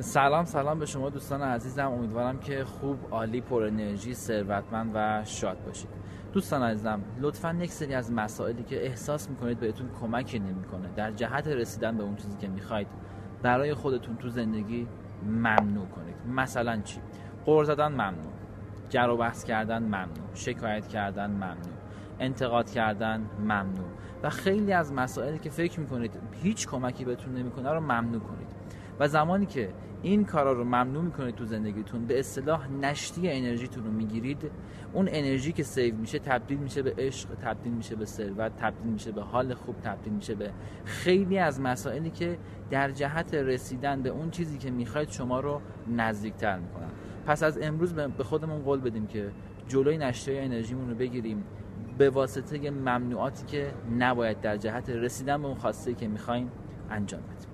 سلام سلام به شما دوستان عزیزم. امیدوارم که خوب عالی پر انرژی ثروتمند و شاد باشید. دوستان عزیزم لطفا یک سری از مسائلی که احساس می‌کنید بهتون کمکی نمی‌کنه در جهت رسیدن به اون چیزی که می‌خواید برای خودتون تو زندگی ممنوع کنید. مثلا چی؟ قور زدن ممنوع جر و بحث کردن ممنوع شکایت کردن ممنوع انتقاد کردن ممنوع و خیلی از مسائلی که فکر می‌کنید هیچ کمکی بهتون نمی‌کنه رو ممنوع کنید. و زمانی که این کارا رو ممنوع می‌کنید تو زندگیتون به اصطلاح نشتی انرژیتون رو می‌گیرید اون انرژی که سیو میشه تبدیل میشه به عشق تبدیل میشه به ثروت تبدیل میشه به حال خوب تبدیل میشه به خیلی از مسائلی که در جهت رسیدن به اون چیزی که می‌خواید شما رو نزدیکتر می‌کنن. پس از امروز به خودمون قول بدیم که جلوی نشته انرژیمون رو بگیریم به واسطه ممنوعاتی که نباید در جهت رسیدن به اون خواسته که می‌خوایم انجام بدیم.